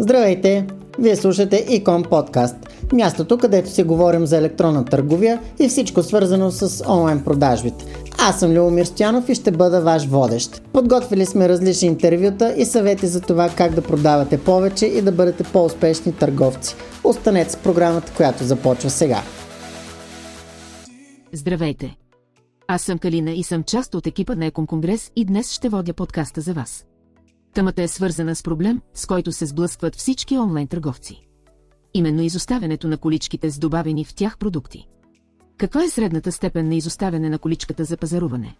Здравейте! Вие слушате Икон подкаст, мястото където си говорим за електронна търговия и всичко свързано с онлайн продажбите. Аз съм Любомир Стоянов и ще бъда ваш водещ. Подготвили сме различни интервюта и съвети за това как да продавате повече и да бъдете по-успешни търговци. Останете с програмата, която започва сега. Здравейте! Аз съм Калина и съм част от екипа на Екон Конгрес и днес ще водя подкаста за вас. Тъмата е свързана с проблем, с който се сблъскват всички онлайн търговци. Именно изоставянето на количките с добавени в тях продукти. Каква е средната степен на изоставяне на количката за пазаруване?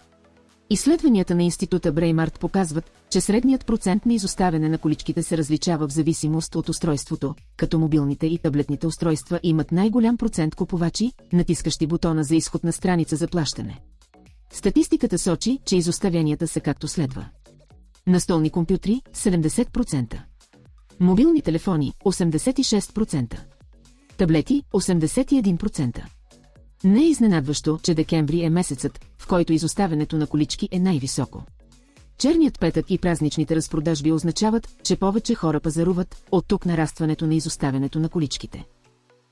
Изследванията на института Бреймарт показват, че средният процент на изоставяне на количките се различава в зависимост от устройството, като мобилните и таблетните устройства имат най-голям процент купувачи, натискащи бутона за изход на страница за плащане. Статистиката сочи, че изоставянията са както следва. Настолни компютри – 70%. Мобилни телефони – 86%. Таблети – 81%. Не е изненадващо, че декември е месецът, в който изоставянето на колички е най-високо. Черният петък и празничните разпродажби означават, че повече хора пазаруват, от тук нарастването на изоставянето на количките.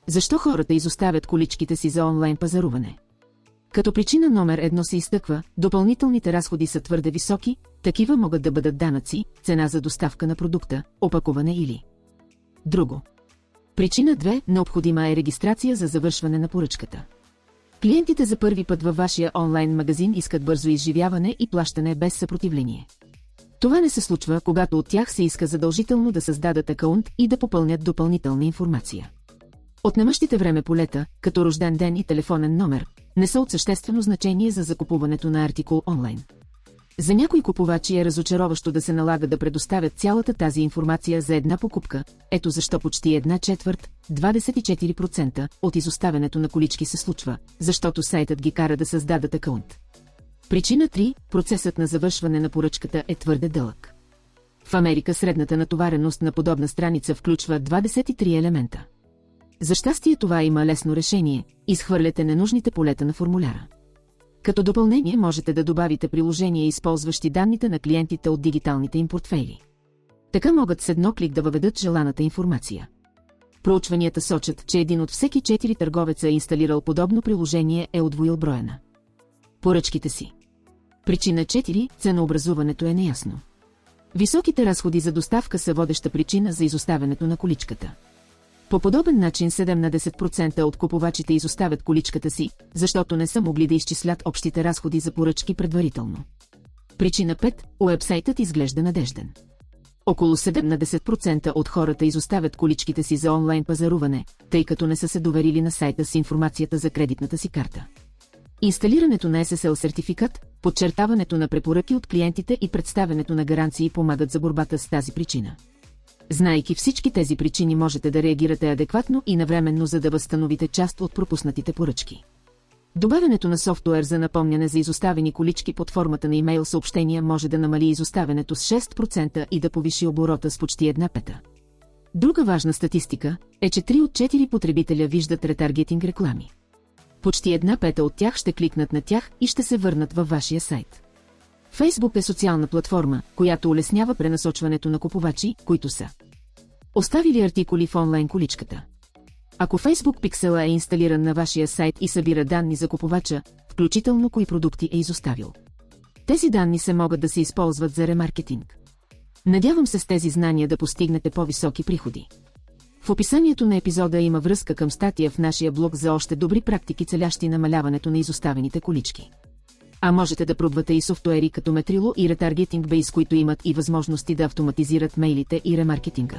Защо хората изоставят количките си за онлайн пазаруване? Като причина номер едно се изтъква, допълнителните разходи са твърде високи, такива могат да бъдат данъци, цена за доставка на продукта, опакуване или друго. Причина 2. Необходима е регистрация за завършване на поръчката. Клиентите за първи път във вашия онлайн магазин искат бързо изживяване и плащане без съпротивление. Това не се случва, когато от тях се иска задължително да създадат акаунт и да попълнят допълнителна информация. Отнемащите време полета, като рожден ден и телефонен номер, не са от съществено значение за закупуването на артикул онлайн. За някои купувачи е разочароващо да се налага да предоставят цялата тази информация за една покупка, ето защо почти една четвърт, 24% от изоставянето на колички се случва, защото сайтът ги кара да създадат акаунт. Причина 3. Процесът на завършване на поръчката е твърде дълъг. В Америка средната натовареност на подобна страница включва 23 елемента. За щастие това има лесно решение – изхвърляте ненужните полета на формуляра. Като допълнение можете да добавите приложения, използващи данните на клиентите от дигиталните им портфейли. Така могат с едно клик да въведат желаната информация. Проучванията сочат, че един от всеки четири търговеца е инсталирал подобно приложение е отвоил броена. Поръчките си. Причина 4. Ценообразуването е неясно. Високите разходи за доставка са водеща причина за изоставянето на количката. По подобен начин 7 на 10% от купувачите изоставят количката си, защото не са могли да изчислят общите разходи за поръчки предварително. Причина 5. Уебсайтът изглежда надежден. Около 7 на 10% от хората изоставят количките си за онлайн пазаруване, тъй като не са се доверили на сайта с информацията за кредитната си карта. Инсталирането на SSL сертификат, подчертаването на препоръки от клиентите и представянето на гаранции помагат за борбата с тази причина. Знайки всички тези причини можете да реагирате адекватно и навременно, за да възстановите част от пропуснатите поръчки. Добавянето на софтуер за напомняне за изоставени колички под формата на имейл съобщения може да намали изоставянето с 6% и да повиши оборота с почти една пета. Друга важна статистика е, че 3 от 4 потребителя виждат ретаргетинг реклами. Почти една пета от тях ще кликнат на тях и ще се върнат във вашия сайт. Фейсбук е социална платформа, която улеснява пренасочването на купувачи, които са оставили артикули в онлайн количката. Ако Facebook Pixel е инсталиран на вашия сайт и събира данни за купувача, включително кои продукти е изоставил. Тези данни се могат да се използват за ремаркетинг. Надявам се с тези знания да постигнете по-високи приходи. В описанието на епизода има връзка към статия в нашия блог за още добри практики, целящи намаляването на изоставените колички. А можете да пробвате и софтуери като Metrilo и Retargeting Base, които имат и възможности да автоматизират мейлите и ремаркетинга.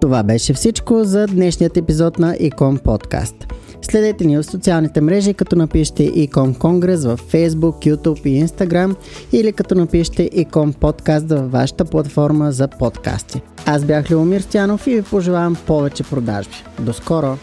Това беше всичко за днешният епизод на Ecom Podcast. Следете ни в социалните мрежи, като напишете Ecom Конгрес в Facebook, YouTube и Instagram или като напишете Ecom Podcast във вашата платформа за подкасти. Аз бях Любомир Стянов и ви пожелавам повече продажби. До скоро!